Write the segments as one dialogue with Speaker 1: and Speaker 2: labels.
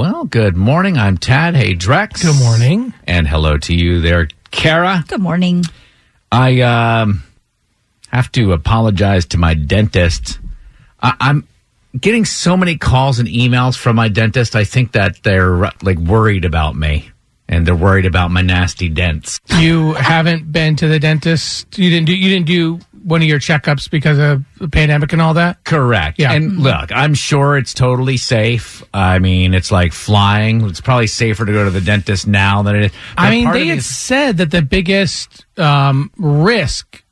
Speaker 1: Well, good morning. I'm Tad. Hey, Drex.
Speaker 2: Good morning.
Speaker 1: And hello to you there, Kara.
Speaker 3: Good morning.
Speaker 1: I um, have to apologize to my dentist. I- I'm getting so many calls and emails from my dentist. I think that they're like worried about me and they're worried about my nasty dents.
Speaker 2: You haven't been to the dentist. You didn't do. You didn't do one of your checkups because of the pandemic and all that.
Speaker 1: Correct.
Speaker 2: Yeah.
Speaker 1: And look, I'm sure it's totally safe. I mean, it's like flying. It's probably safer to go to the dentist now than it is.
Speaker 2: I mean, they had
Speaker 1: is-
Speaker 2: said that the biggest um, risk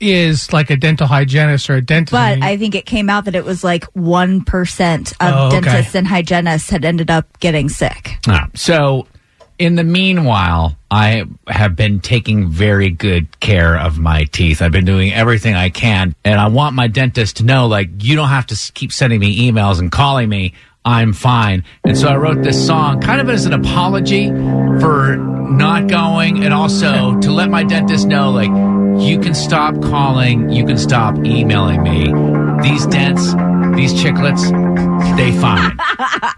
Speaker 2: is like a dental hygienist or a dentist.
Speaker 3: But I think it came out that it was like 1% of
Speaker 2: Oh, okay.
Speaker 3: dentists and hygienists had ended up getting sick.
Speaker 1: Ah, so, in the meanwhile, I have been taking very good care of my teeth. I've been doing everything I can, and I want my dentist to know, like, you don't have to keep sending me emails and calling me. I'm fine. And so I wrote this song kind of as an apology for not going and also to let my dentist know, like, you can stop calling, you can stop emailing me. These dents, these chiclets, they fine.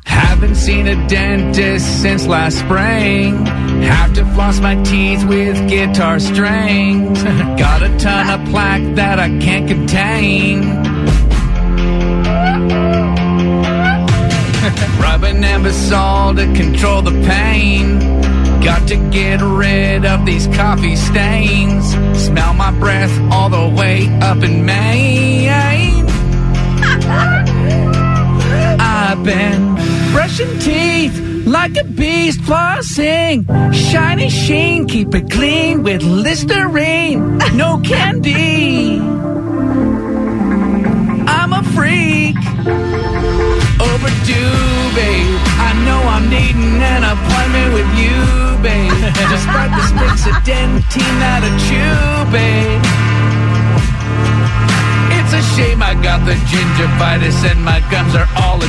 Speaker 1: Haven't seen a dentist since last spring. Have to floss my teeth with guitar strings. Got a ton of plaque that I can't contain. Rubbing Anbesol to control the pain. Got to get rid of these coffee stains. Smell my breath all the way up in Maine. Teeth like a beast flossing. Shiny sheen, keep it clean with Listerine. No candy. I'm a freak. Overdue, babe. I know I'm needing an appointment with you, babe. Despite the sticks of Dentyne out I chew, babe. It's a shame I got the gingivitis and my gums are all